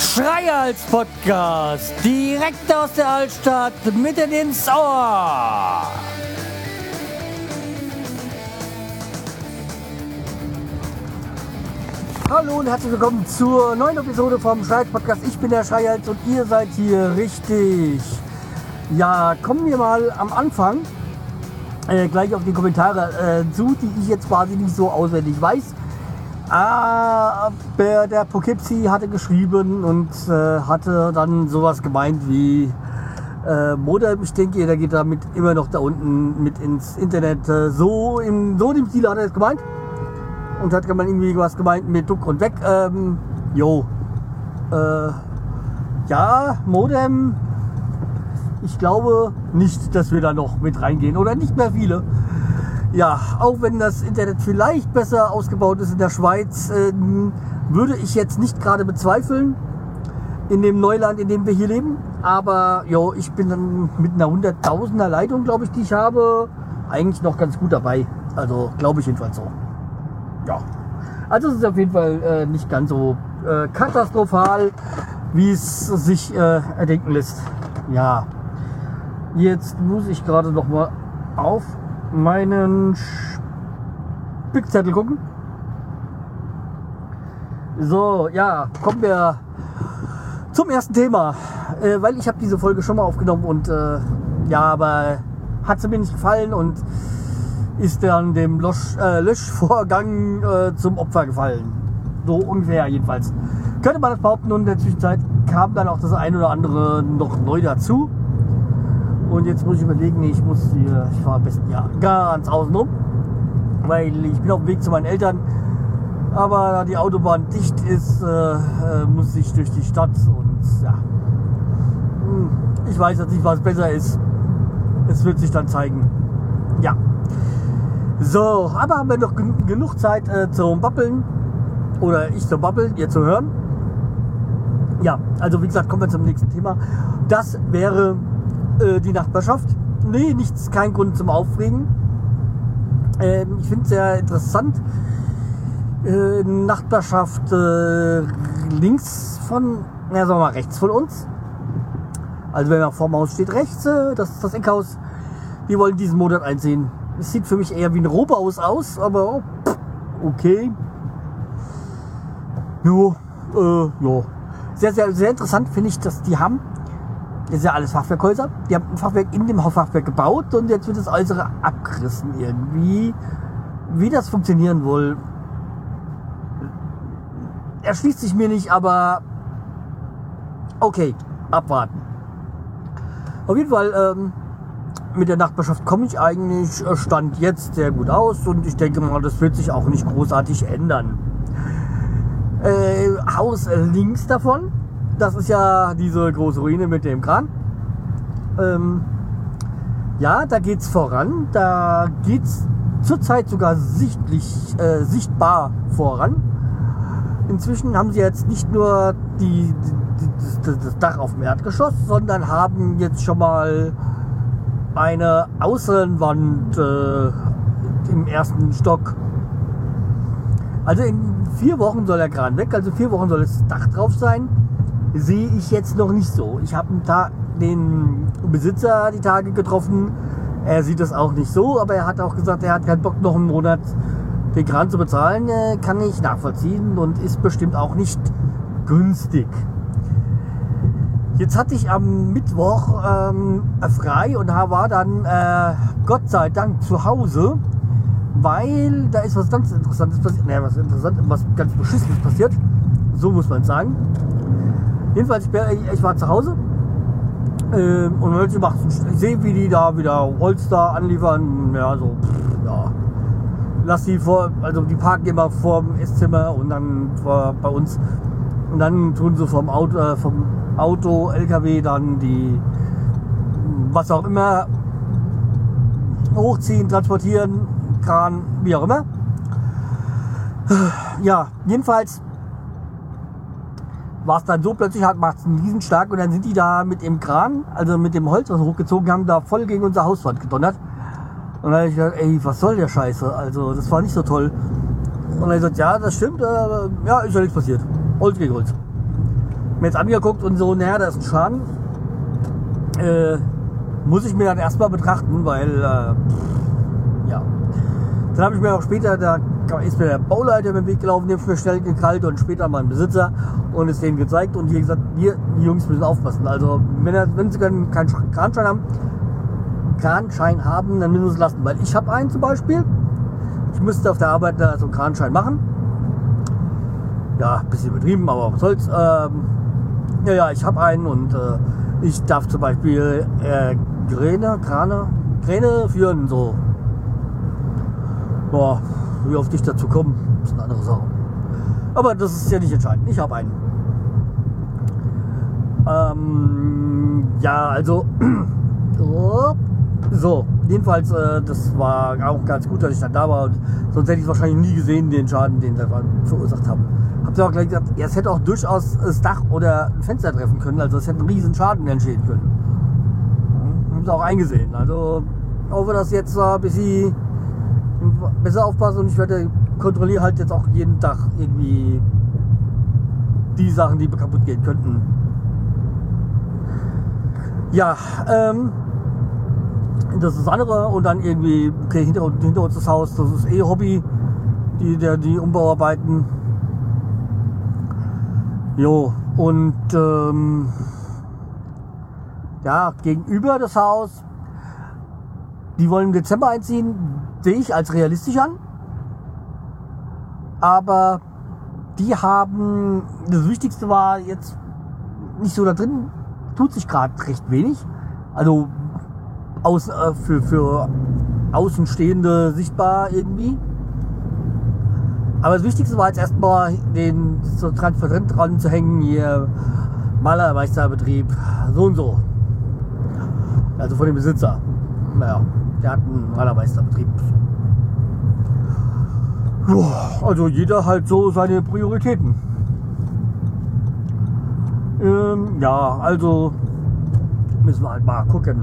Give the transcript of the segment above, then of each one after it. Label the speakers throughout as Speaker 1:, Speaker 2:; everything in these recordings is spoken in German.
Speaker 1: Schreihals Podcast, direkt aus der Altstadt, mitten ins Ohr. Hallo und herzlich willkommen zur neuen Episode vom Schreihals Podcast. Ich bin der Schreihals und ihr seid hier richtig. Ja, kommen wir mal am Anfang äh, gleich auf die Kommentare äh, zu, die ich jetzt quasi nicht so auswendig weiß. Aber der Poughkeepsie hatte geschrieben und äh, hatte dann sowas gemeint wie äh, Modem. Ich denke, der geht damit immer noch da unten mit ins Internet. Äh, so in so dem Stil hat er es gemeint. Und hat man irgendwie was gemeint mit Duck und Weg. Ähm, jo. Äh, ja, Modem. Ich glaube nicht, dass wir da noch mit reingehen. Oder nicht mehr viele. Ja, auch wenn das Internet vielleicht besser ausgebaut ist in der Schweiz, äh, würde ich jetzt nicht gerade bezweifeln in dem Neuland, in dem wir hier leben. Aber jo, ich bin dann mit einer 100.000er Leitung, glaube ich, die ich habe, eigentlich noch ganz gut dabei. Also glaube ich jedenfalls so. Ja. Also es ist auf jeden Fall äh, nicht ganz so äh, katastrophal, wie es sich äh, erdenken lässt. Ja. Jetzt muss ich gerade noch mal auf meinen Spickzettel gucken. So, ja, kommen wir zum ersten Thema. Äh, weil ich habe diese Folge schon mal aufgenommen und äh, ja, aber hat sie mir nicht gefallen und ist dann dem Losch, äh, Löschvorgang äh, zum Opfer gefallen. So ungefähr jedenfalls. Könnte man das behaupten und in der Zwischenzeit kam dann auch das eine oder andere noch neu dazu. Und jetzt muss ich überlegen, ich muss hier, ich fahre am besten ja ganz außen rum, weil ich bin auf dem Weg zu meinen Eltern. Aber da die Autobahn dicht ist, äh, äh, muss ich durch die Stadt und ja. Hm, ich weiß jetzt nicht, was besser ist. Es wird sich dann zeigen. Ja. So, aber haben wir noch gen genug Zeit äh, zum Babbeln. Oder ich zum Babbeln, ihr zu hören. Ja, also wie gesagt, kommen wir zum nächsten Thema. Das wäre äh, die Nachbarschaft. Nee, nichts, kein Grund zum Aufregen. Ähm, ich finde es sehr interessant. Äh, Nachbarschaft äh, links von, ja, sagen wir mal rechts von uns. Also wenn man vor dem Haus steht, rechts, äh, das ist das Eckhaus. Die wollen diesen Monat einziehen. Es sieht für mich eher wie ein Rohbaus aus, aber oh, okay. Jo, äh, jo. Sehr, sehr, sehr interessant finde ich, dass die haben das ist ja alles Fachwerkhäuser. Die haben ein Fachwerk in dem Fachwerk gebaut und jetzt wird das Äußere abgerissen irgendwie. Wie das funktionieren will, erschließt sich mir nicht, aber okay, abwarten. Auf jeden Fall, ähm, mit der Nachbarschaft komme ich eigentlich äh, Stand jetzt sehr gut aus und ich denke mal, das wird sich auch nicht großartig ändern. Äh, Haus links davon das ist ja diese große Ruine mit dem Kran. Ähm, ja, da geht's voran. Da geht's zurzeit sogar sichtlich, äh, sichtbar voran. Inzwischen haben sie jetzt nicht nur die, die, das, das Dach auf dem Erdgeschoss, sondern haben jetzt schon mal eine Außenwand äh, im ersten Stock. Also in vier Wochen soll der Kran weg, also vier Wochen soll das Dach drauf sein sehe ich jetzt noch nicht so. Ich habe den Besitzer die Tage getroffen. Er sieht das auch nicht so, aber er hat auch gesagt, er hat keinen Bock, noch einen Monat den Kran zu bezahlen. Äh, kann ich nachvollziehen und ist bestimmt auch nicht günstig. Jetzt hatte ich am Mittwoch ähm, frei und war dann äh, Gott sei Dank zu Hause, weil da ist was ganz Interessantes passiert. Naja, was interessant, was ganz Beschissenes passiert. So muss man sagen. Jedenfalls, ich, war zu Hause äh, und plötzlich macht ich sehe, wie die da wieder Holz anliefern. Ja, so, pff, ja. Lass die vor, also die parken immer vor dem Esszimmer und dann vor, bei uns. Und dann tun sie vom Auto, äh, vom Auto, LKW dann die, was auch immer, hochziehen, transportieren, Kran, wie auch immer. Ja, jedenfalls war es dann so, plötzlich hat macht es einen Riesenschlag und dann sind die da mit dem Kran, also mit dem Holz, was wir hochgezogen haben, da voll gegen unser Hauswand gedonnert. Und dann habe ich gedacht, ey, was soll der Scheiße? Also, das war nicht so toll. Und dann gesagt, ja, das stimmt, äh, ja, ist ja nichts passiert. Holz gegen Holz. Mir jetzt angeguckt und so, naja, da ist ein Schaden. Äh, muss ich mir dann erstmal betrachten, weil, äh, ja. Dann habe ich mir auch später, da ist mir der Bauleiter über den Weg gelaufen, den mir schnell gekalt und später mein Besitzer und es denen gezeigt und die gesagt, hier, die Jungs müssen aufpassen. Also, wenn, wenn sie keinen, keinen Kranschein haben, Kranschein haben, dann müssen sie es lassen. Weil ich habe einen zum Beispiel. Ich müsste auf der Arbeit da so einen Kranschein machen. Ja, bisschen übertrieben, aber was soll's. Ähm, ja, ja, ich habe einen und äh, ich darf zum Beispiel äh, Kräne, Krane, Kräne führen, so. Boah, wie oft ich dazu komme, ist eine andere Sache. Aber das ist ja nicht entscheidend. Ich habe einen. Ähm, ja, also. so, jedenfalls, äh, das war auch ganz gut, dass ich dann da war. Und sonst hätte ich wahrscheinlich nie gesehen, den Schaden, den sie verursacht haben. Habt ihr auch gleich gesagt, ja, es hätte auch durchaus das Dach oder ein Fenster treffen können. Also es hätte einen riesen Schaden entstehen können. Haben sie auch eingesehen. Also hoffe, dass jetzt ein bisschen besser aufpassen und ich werde kontrolliere halt jetzt auch jeden Tag irgendwie die Sachen, die kaputt gehen könnten. Ja, ähm, das ist das andere und dann irgendwie, okay, hinter, hinter uns das Haus, das ist eh Hobby, die, der, die Umbauarbeiten. Jo, und ähm, ja, gegenüber das Haus, die wollen im Dezember einziehen, sehe ich als realistisch an. Aber die haben, das Wichtigste war jetzt nicht so da drin, tut sich gerade recht wenig. Also aus, äh, für, für Außenstehende sichtbar irgendwie. Aber das Wichtigste war jetzt erstmal den so transparent dran zu hängen, hier Malermeisterbetrieb, so und so. Also von dem Besitzer. Naja, der hat einen Malermeisterbetrieb. Also jeder halt so seine Prioritäten. Ähm, ja, also müssen wir halt mal gucken.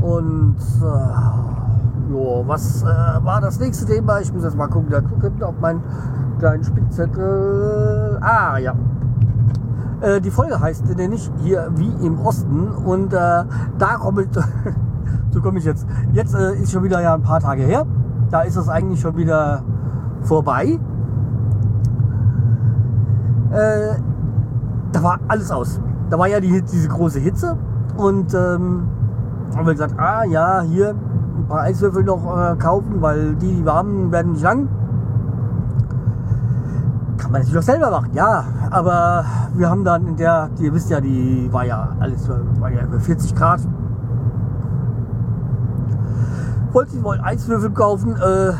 Speaker 1: Und äh, jo, was äh, war das nächste Thema? Ich muss jetzt mal gucken, da gucken auf meinen kleinen Spickzettel. Ah, ja. Äh, die Folge heißt nämlich hier wie im Osten und äh, da komme ich, so komme ich jetzt. Jetzt äh, ist schon wieder ja ein paar Tage her da ist es eigentlich schon wieder vorbei. Äh, da war alles aus. Da war ja die, diese große Hitze und ähm, haben wir gesagt, ah ja, hier ein paar Eiswürfel noch äh, kaufen, weil die, die warmen werden nicht lang. Kann man natürlich auch selber machen, ja. Aber wir haben dann in der, ihr wisst ja, die war ja alles war ja über 40 Grad wollte ich wollte Eiswürfel kaufen, äh,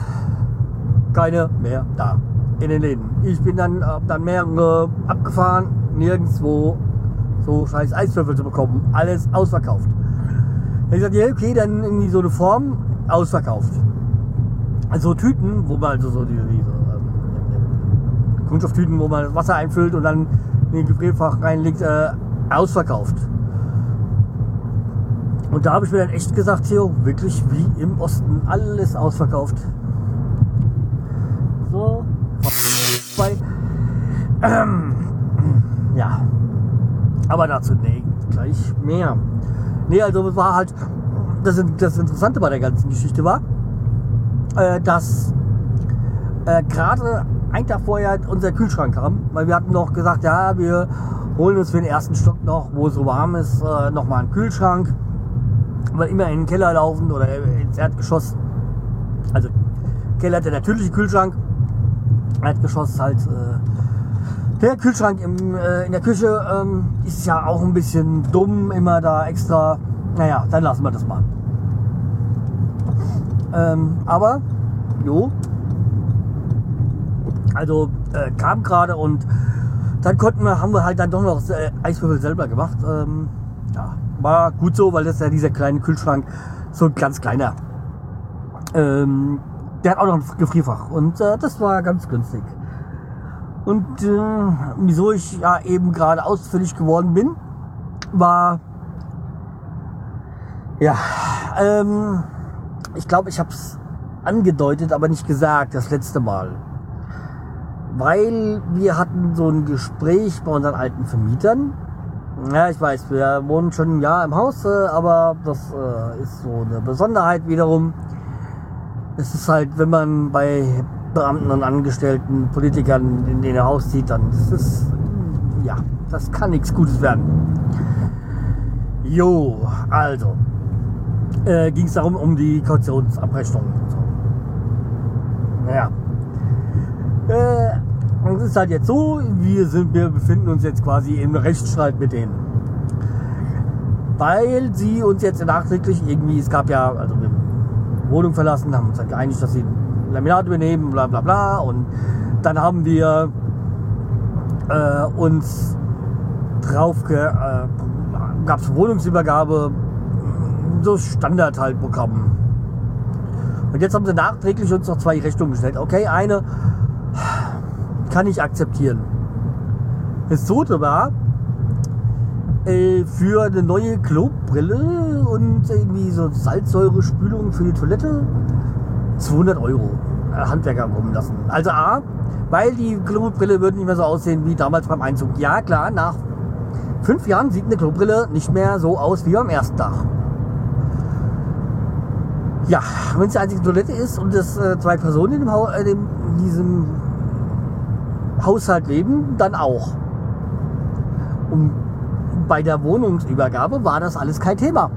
Speaker 1: keine mehr da in den Läden. Ich bin dann, dann mehrere abgefahren, nirgendwo so scheiß Eiswürfel zu bekommen. Alles ausverkauft. Ich sagte, ja, okay, dann irgendwie so eine Form ausverkauft. Also Tüten, wo man also so diese, diese ähm, Kunststofftüten, wo man Wasser einfüllt und dann in den Gefrierfach reinlegt, äh, ausverkauft. Und da habe ich mir dann echt gesagt, Theo, wirklich wie im Osten, alles ausverkauft. So, bei, ähm, ja, aber dazu nee, gleich mehr. Nee, also war halt, das, das Interessante bei der ganzen Geschichte war, äh, dass äh, gerade ein Tag vorher unser Kühlschrank kam, weil wir hatten noch gesagt, ja, wir holen uns für den ersten Stock noch, wo es so warm ist, äh, noch mal einen Kühlschrank weil immer in den Keller laufen oder ins Erdgeschoss. Also Keller hat der natürliche Kühlschrank, Erdgeschoss halt äh, der Kühlschrank im, äh, in der Küche ähm, ist ja auch ein bisschen dumm, immer da extra. Naja, dann lassen wir das mal. Ähm, aber, jo. Also äh, kam gerade und dann konnten wir, haben wir halt dann doch noch äh, Eiswürfel selber gemacht. Ähm, ja, war gut so, weil das ist ja dieser kleine Kühlschrank, so ein ganz kleiner. Ähm, der hat auch noch ein Gefrierfach und äh, das war ganz günstig. Und äh, wieso ich ja eben gerade ausfällig geworden bin, war ja, ähm, ich glaube, ich habe es angedeutet, aber nicht gesagt, das letzte Mal. Weil wir hatten so ein Gespräch bei unseren alten Vermietern. Ja, ich weiß, wir wohnen schon ein Jahr im Haus, äh, aber das äh, ist so eine Besonderheit wiederum. Es ist halt, wenn man bei Beamten und Angestellten, Politikern in den Haus zieht, dann ist es, ja, das kann nichts Gutes werden. Jo, also, äh, ging es darum, um die Kautionsabrechnung. So. Naja. Ist halt jetzt so, wir, sind, wir befinden uns jetzt quasi im Rechtsstreit mit denen. Weil sie uns jetzt nachträglich irgendwie, es gab ja, also haben Wohnung verlassen, haben uns halt geeinigt, dass sie Laminat übernehmen, bla bla bla. Und dann haben wir äh, uns drauf, äh, gab es Wohnungsübergabe, so Standard halt bekommen. Und jetzt haben sie nachträglich uns noch zwei Rechnungen gestellt. Okay, eine kann ich akzeptieren. Das zweite war äh, für eine neue Klobrille und irgendwie so Salzsäurespülung für die Toilette 200 Euro äh, Handwerker kommen lassen. Also A, weil die Klobrille würde nicht mehr so aussehen wie damals beim Einzug. Ja klar, nach fünf Jahren sieht eine Klobrille nicht mehr so aus wie beim ersten Tag. Ja, wenn es die einzige Toilette ist und es äh, zwei Personen in, dem in diesem Haushalt leben, dann auch. Und bei der Wohnungsübergabe war das alles kein Thema.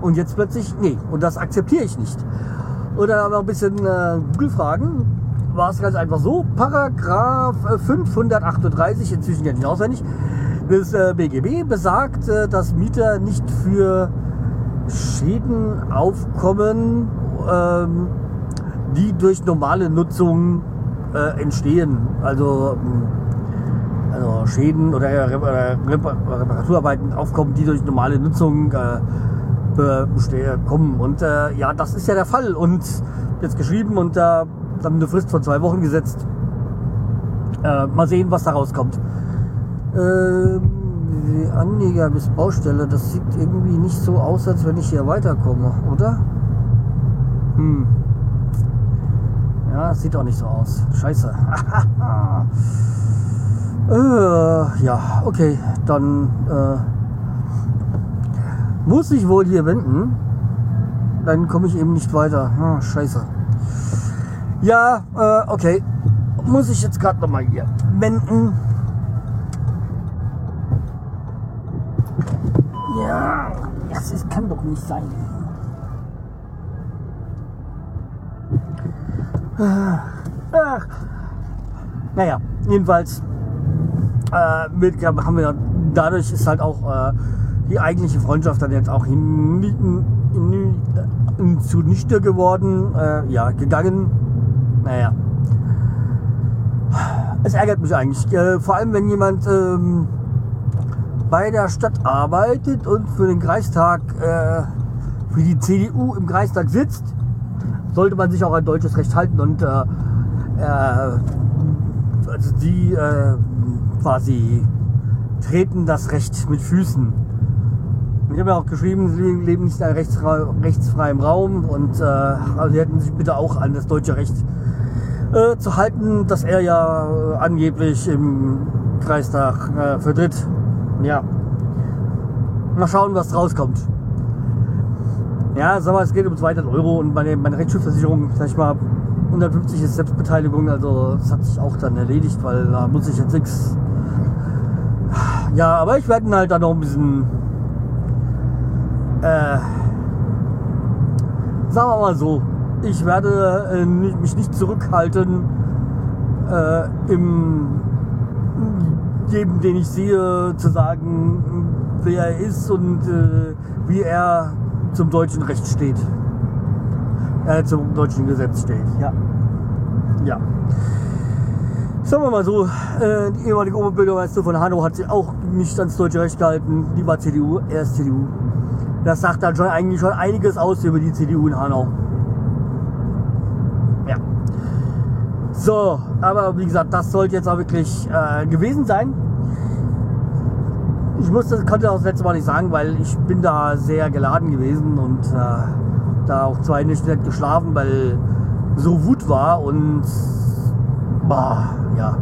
Speaker 1: Und jetzt plötzlich, nee, und das akzeptiere ich nicht. Oder aber ein bisschen äh, Google-Fragen, war es ganz einfach so. Paragraph 538, inzwischen ja nicht auswendig, des äh, BGB besagt, äh, dass Mieter nicht für Schäden aufkommen, ähm, die durch normale Nutzung äh, entstehen. Also, ähm, also Schäden oder Reparaturarbeiten aufkommen, die durch normale Nutzung äh, kommen. Und äh, ja, das ist ja der Fall. Und jetzt geschrieben und äh, haben eine Frist von zwei Wochen gesetzt. Äh, mal sehen, was da rauskommt. Ähm, Anleger bis Baustelle, das sieht irgendwie nicht so aus, als wenn ich hier weiterkomme, oder? Hm. Ja, sieht auch nicht so aus. Scheiße. äh, ja, okay, dann äh, muss ich wohl hier wenden. Dann komme ich eben nicht weiter. Ah, scheiße. Ja, äh, okay. Muss ich jetzt gerade nochmal hier wenden. Ja, das kann doch nicht sein. Ach. Naja, jedenfalls äh, mit, haben wir dadurch ist halt auch äh, die eigentliche Freundschaft dann jetzt auch hin, hin, hin, zunichte geworden, äh, ja, gegangen. Naja. Es ärgert mich eigentlich. Äh, vor allem, wenn jemand ähm, bei der Stadt arbeitet und für den Kreistag, äh, für die CDU im Kreistag sitzt, sollte man sich auch an deutsches Recht halten und äh, äh, also die äh, quasi treten das Recht mit Füßen. Ich habe ja auch geschrieben, sie leben nicht in einem rechtsfreien Raum und äh, also sie hätten sich bitte auch an das deutsche Recht äh, zu halten, das er ja angeblich im Kreistag äh, vertritt. Ja. Mal schauen, was rauskommt. Ja, sag mal, es geht um 200 Euro und meine, meine Rechtsschutzversicherung, sag ich mal, 150 ist Selbstbeteiligung, also das hat sich auch dann erledigt, weil da muss ich jetzt nichts. Ja, aber ich werde halt dann noch ein bisschen, äh, sagen wir mal so, ich werde äh, mich nicht zurückhalten äh, im jedem, den ich sehe, zu sagen, wer er ist und äh, wie er zum deutschen Recht steht. Äh, zum deutschen Gesetz steht, ja. Ja. Sagen wir mal so, äh, die ehemalige Oberbürgermeister von Hanau hat sich auch nicht ans deutsche Recht gehalten. Die war CDU, er ist CDU. Das sagt dann schon eigentlich schon einiges aus über die CDU in Hanau. Ja. So, aber wie gesagt, das sollte jetzt auch wirklich äh, gewesen sein. Ich musste, konnte das letzte Mal nicht sagen, weil ich bin da sehr geladen gewesen und äh, da auch zwei Nächte nicht geschlafen, weil so Wut war und bah, ja.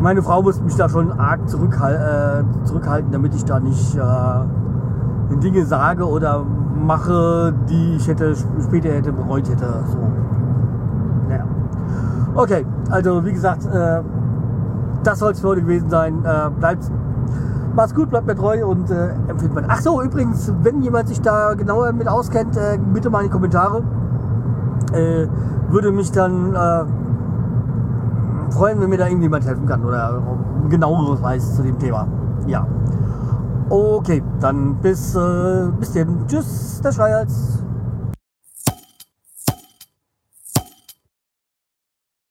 Speaker 1: Meine Frau musste mich da schon arg zurückhal äh, zurückhalten, damit ich da nicht äh, Dinge sage oder mache, die ich hätte später hätte bereut hätte. So. Naja. Okay, also wie gesagt, äh, das soll es für heute gewesen sein. Äh, bleibt, macht's gut, bleibt mir treu und äh, empfiehlt mir. Ach so, übrigens, wenn jemand sich da genauer mit auskennt, äh, bitte mal in die Kommentare. Äh, würde mich dann äh, freuen, wenn mir da irgendjemand helfen kann oder genaueres weiß zu dem Thema. Ja. Okay, dann bis, äh, bis dann. Tschüss, der Schreihals.